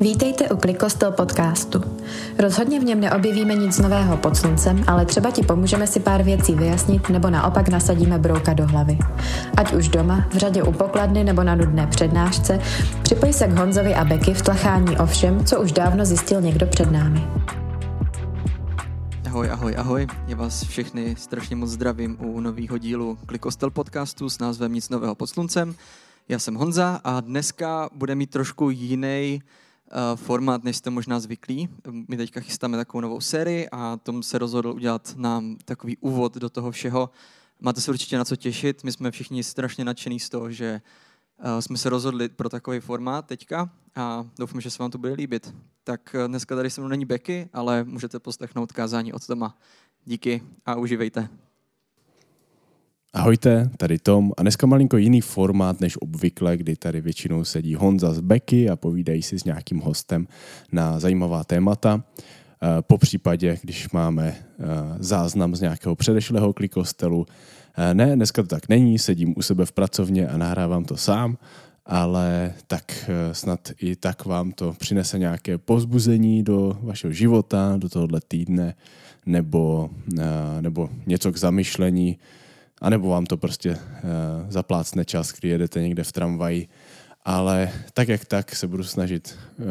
Vítejte u Klikostel podcastu. Rozhodně v něm neobjevíme nic nového pod sluncem, ale třeba ti pomůžeme si pár věcí vyjasnit nebo naopak nasadíme brouka do hlavy. Ať už doma, v řadě u pokladny nebo na nudné přednášce, připoj se k Honzovi a Beky v tlachání o všem, co už dávno zjistil někdo před námi. Ahoj, ahoj, ahoj. Já vás všechny strašně moc zdravím u nového dílu Klikostel podcastu s názvem Nic nového pod sluncem. Já jsem Honza a dneska bude mít trošku jiný formát, než jste možná zvyklí. My teďka chystáme takovou novou sérii a tom se rozhodl udělat nám takový úvod do toho všeho. Máte se určitě na co těšit. My jsme všichni strašně nadšení z toho, že uh, jsme se rozhodli pro takový formát teďka a doufám, že se vám to bude líbit. Tak uh, dneska tady se mnou není Beky, ale můžete poslechnout kázání od Toma. Díky a užívejte. Ahojte, tady Tom a dneska malinko jiný formát než obvykle, kdy tady většinou sedí Honza z Beky a povídají si s nějakým hostem na zajímavá témata. Eh, po případě, když máme eh, záznam z nějakého předešlého klikostelu. Eh, ne, dneska to tak není, sedím u sebe v pracovně a nahrávám to sám, ale tak snad i tak vám to přinese nějaké pozbuzení do vašeho života, do tohohle týdne, nebo, nebo něco k zamyšlení, a nebo vám to prostě uh, zaplácne čas, kdy jedete někde v tramvaji. Ale tak jak tak se budu snažit uh,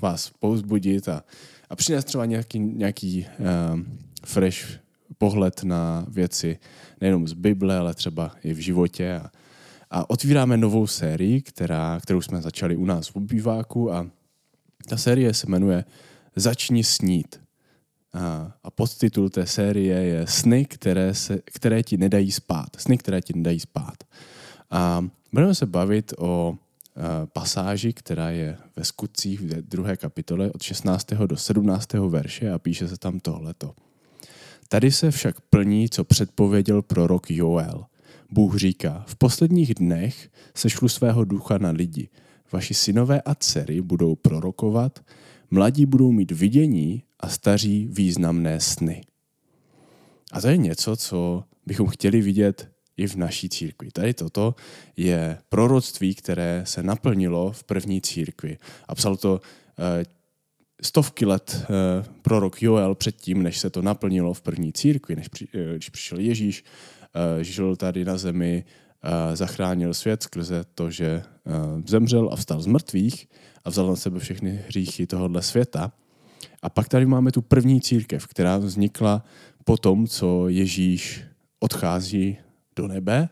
vás pouzbudit a, a přinést třeba nějaký, nějaký uh, fresh pohled na věci nejenom z Bible, ale třeba i v životě. A, a otvíráme novou sérii, která, kterou jsme začali u nás v obýváku a ta série se jmenuje Začni snít. A, podtitul té série je Sny, které, se, které ti nedají spát. Sny, které ti nedají spát. A budeme se bavit o pasáži, která je ve skutcích v druhé kapitole od 16. do 17. verše a píše se tam tohleto. Tady se však plní, co předpověděl prorok Joel. Bůh říká, v posledních dnech sešlu svého ducha na lidi. Vaši synové a dcery budou prorokovat, mladí budou mít vidění a staří významné sny. A to je něco, co bychom chtěli vidět i v naší církvi. Tady toto je proroctví, které se naplnilo v první církvi. A psal to eh, stovky let eh, prorok Joel předtím, než se to naplnilo v první církvi, než při, eh, když přišel Ježíš, žil tady na zemi, zachránil svět skrze to, že zemřel a vstal z mrtvých a vzal na sebe všechny hříchy tohohle světa. A pak tady máme tu první církev, která vznikla po tom, co Ježíš odchází do nebe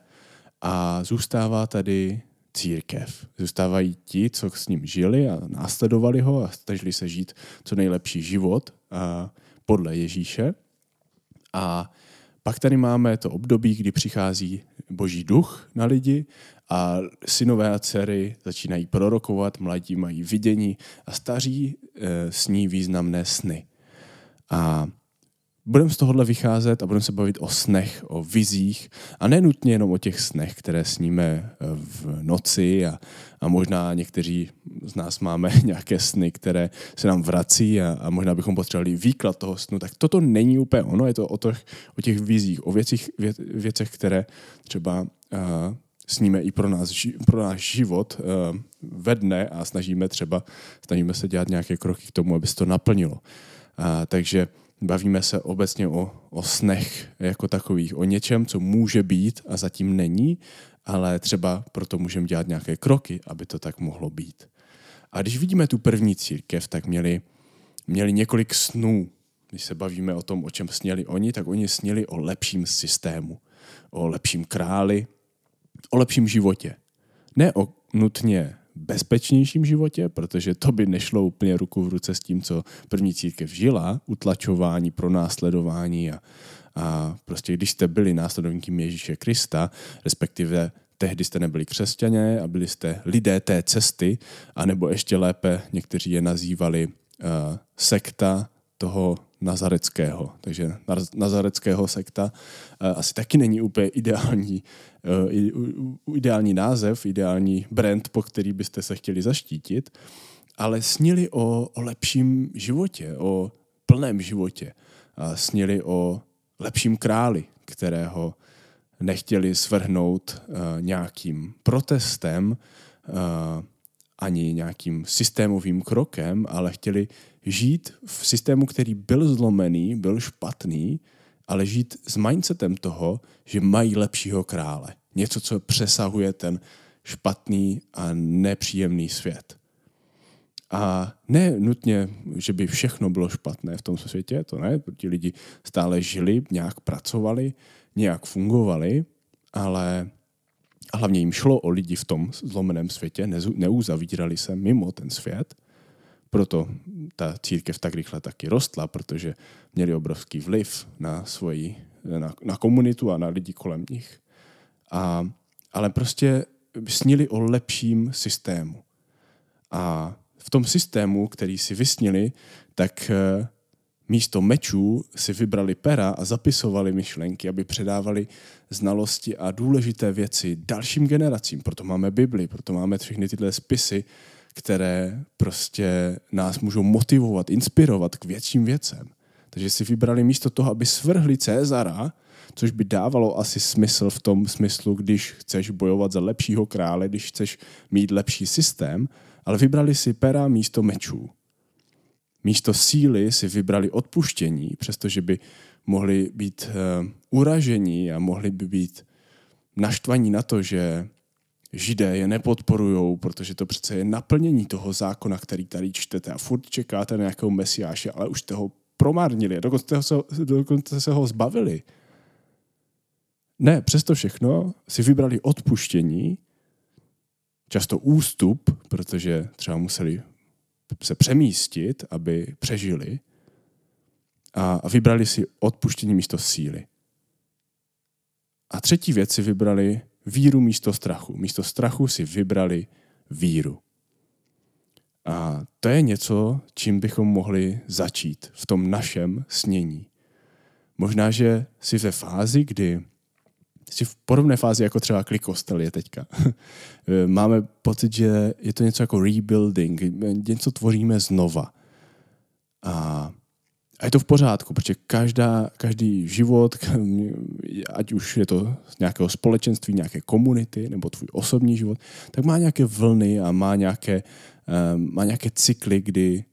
a zůstává tady církev. Zůstávají ti, co s ním žili a následovali ho a snažili se žít co nejlepší život podle Ježíše. A pak tady máme to období, kdy přichází boží duch na lidi a synové a dcery začínají prorokovat, mladí mají vidění a staří e, sní významné sny. A budeme z tohohle vycházet a budeme se bavit o snech, o vizích a nenutně jenom o těch snech, které sníme eh, v noci a, a možná někteří z nás máme nějaké sny, které se nám vrací a, a možná bychom potřebovali výklad toho snu, tak toto není úplně ono, je to o, to, o těch vizích, o věcích, vě, věcech, které třeba uh, sníme i pro, nás, pro náš život uh, ve dne a snažíme třeba, snažíme se dělat nějaké kroky k tomu, aby se to naplnilo. Uh, takže bavíme se obecně o, o snech jako takových, o něčem, co může být a zatím není, ale třeba proto můžeme dělat nějaké kroky, aby to tak mohlo být. A když vidíme tu první církev, tak měli, měli několik snů. Když se bavíme o tom, o čem sněli oni, tak oni sněli o lepším systému, o lepším králi, o lepším životě. Ne o nutně bezpečnějším životě, protože to by nešlo úplně ruku v ruce s tím, co první církev žila, utlačování, pronásledování a, a prostě když jste byli následovníky Ježíše Krista, respektive tehdy jste nebyli křesťané a byli jste lidé té cesty, anebo ještě lépe někteří je nazývali uh, sekta toho nazareckého. Takže nazareckého sekta uh, asi taky není úplně ideální ideální název, ideální brand, po který byste se chtěli zaštítit, ale snili o, o lepším životě, o plném životě. A snili o lepším králi, kterého nechtěli svrhnout uh, nějakým protestem uh, ani nějakým systémovým krokem, ale chtěli žít v systému, který byl zlomený, byl špatný, ale žít s mindsetem toho, že mají lepšího krále. Něco, co přesahuje ten špatný a nepříjemný svět. A ne nutně, že by všechno bylo špatné v tom světě, to ne, ti lidi stále žili, nějak pracovali, nějak fungovali, ale hlavně jim šlo o lidi v tom zlomeném světě, neuzavírali se mimo ten svět, proto ta církev tak rychle taky rostla, protože měli obrovský vliv na svoji, na, na komunitu a na lidi kolem nich. A, ale prostě snili o lepším systému. A v tom systému, který si vysnili, tak eh, místo mečů si vybrali pera a zapisovali myšlenky, aby předávali znalosti a důležité věci dalším generacím. Proto máme Bibli, proto máme všechny tyhle spisy, které prostě nás můžou motivovat, inspirovat k větším věcem. Takže si vybrali místo toho, aby svrhli Cezara, což by dávalo asi smysl v tom smyslu, když chceš bojovat za lepšího krále, když chceš mít lepší systém, ale vybrali si pera místo mečů. Místo síly si vybrali odpuštění, přestože by mohli být uh, uražení a mohli by být naštvaní na to, že židé je nepodporují, protože to přece je naplnění toho zákona, který tady čtete a furt čekáte na nějakého mesiáše, ale už jste ho promarnili, dokonce se, dokonce se ho zbavili. Ne, přesto všechno si vybrali odpuštění, často ústup, protože třeba museli se přemístit, aby přežili a vybrali si odpuštění místo síly. A třetí věc si vybrali víru místo strachu. Místo strachu si vybrali víru. A to je něco, čím bychom mohli začít v tom našem snění. Možná, že si ve fázi, kdy jsi v podobné fázi, jako třeba klikostel je teďka. Máme pocit, že je to něco jako rebuilding, něco tvoříme znova. A a je to v pořádku, protože každá, každý život, ať už je to z nějakého společenství, nějaké komunity nebo tvůj osobní život, tak má nějaké vlny a má nějaké, um, má nějaké cykly, kdy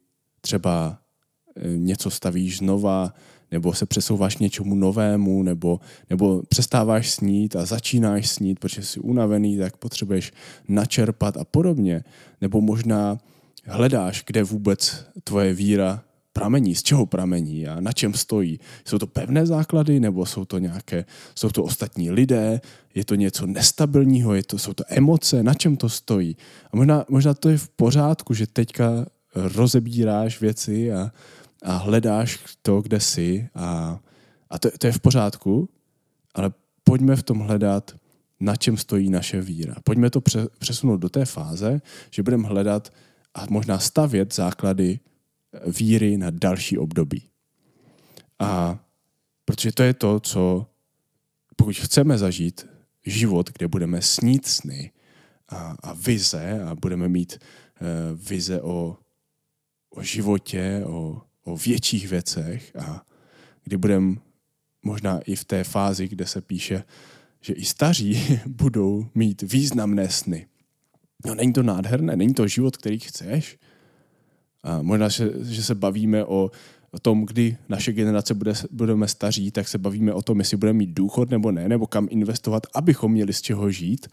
třeba eh, něco stavíš znova, nebo se přesouváš k něčemu novému, nebo, nebo přestáváš snít a začínáš snít, protože jsi unavený, tak potřebuješ načerpat a podobně. Nebo možná hledáš, kde vůbec tvoje víra pramení, z čeho pramení a na čem stojí. Jsou to pevné základy nebo jsou to nějaké, jsou to ostatní lidé, je to něco nestabilního, je to, jsou to emoce, na čem to stojí. A možná, možná to je v pořádku, že teďka rozebíráš věci a, a hledáš to, kde jsi a, a to, to je v pořádku, ale pojďme v tom hledat, na čem stojí naše víra. Pojďme to přesunout do té fáze, že budeme hledat a možná stavět základy víry na další období. A protože to je to, co pokud chceme zažít život, kde budeme snít sny a, a vize a budeme mít uh, vize o, o životě, o, o větších věcech a kdy budeme možná i v té fázi, kde se píše, že i staří budou mít významné sny. No není to nádherné, není to život, který chceš, možná, že, se bavíme o, tom, kdy naše generace bude, budeme staří, tak se bavíme o tom, jestli budeme mít důchod nebo ne, nebo kam investovat, abychom měli z čeho žít,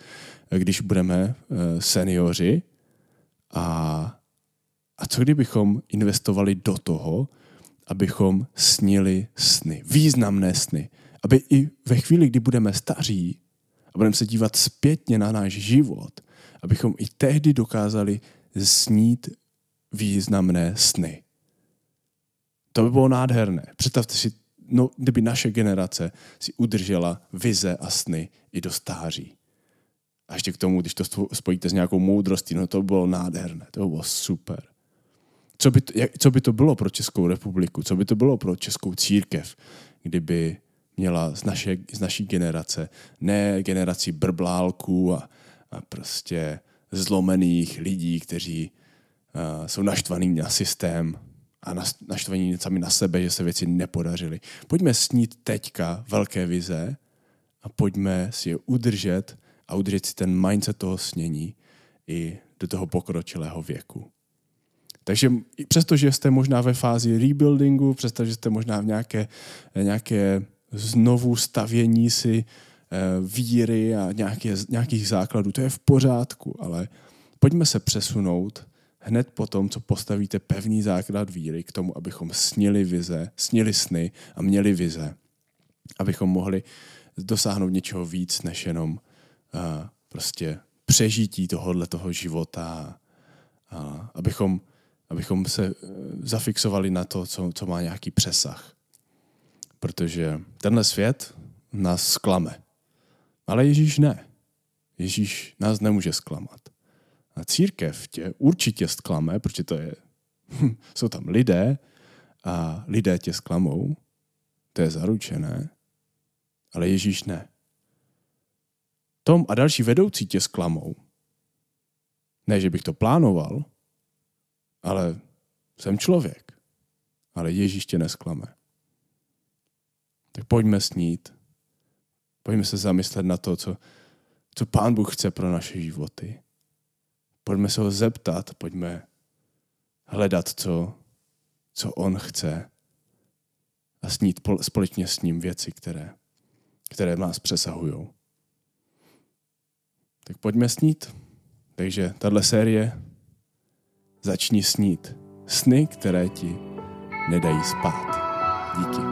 když budeme uh, seniori. A, a co kdybychom investovali do toho, abychom snili sny, významné sny. Aby i ve chvíli, kdy budeme staří a budeme se dívat zpětně na náš život, abychom i tehdy dokázali snít významné sny. To by bylo nádherné. Představte si, no, kdyby naše generace si udržela vize a sny i do stáří. A ještě k tomu, když to spojíte s nějakou moudrostí, no to by bylo nádherné, to by bylo super. Co by, to, jak, co by to bylo pro Českou republiku? Co by to bylo pro Českou církev, kdyby měla z, naše, z naší generace, ne generací brblálků a, a prostě zlomených lidí, kteří uh, jsou naštvaný na systém a naštvaní sami na sebe, že se věci nepodařily. Pojďme snít teďka velké vize a pojďme si je udržet a udržet si ten mindset toho snění i do toho pokročilého věku. Takže přestože jste možná ve fázi rebuildingu, přestože jste možná v nějaké, nějaké znovu stavění si eh, víry a nějaké, nějakých základů, to je v pořádku, ale pojďme se přesunout hned po tom, co postavíte pevný základ víry k tomu, abychom snili vize, snili sny a měli vize, abychom mohli dosáhnout něčeho víc, než jenom uh, prostě přežití tohohle toho života, a abychom, abychom se eh, zafixovali na to, co, co má nějaký přesah. Protože tenhle svět nás sklame. Ale Ježíš ne. Ježíš nás nemůže zklamat. Církev tě určitě zklame, protože to je, jsou tam lidé a lidé tě zklamou, to je zaručené, ale Ježíš ne. Tom a další vedoucí tě zklamou. Ne, že bych to plánoval, ale jsem člověk. Ale Ježíš tě nesklame. Tak pojďme snít. Pojďme se zamyslet na to, co, co Pán Bůh chce pro naše životy. Pojďme se ho zeptat, pojďme hledat, co, co on chce a snít společně s ním věci, které, které nás přesahují. Tak pojďme snít. Takže tahle série začni snít. Sny, které ti nedají spát. Díky.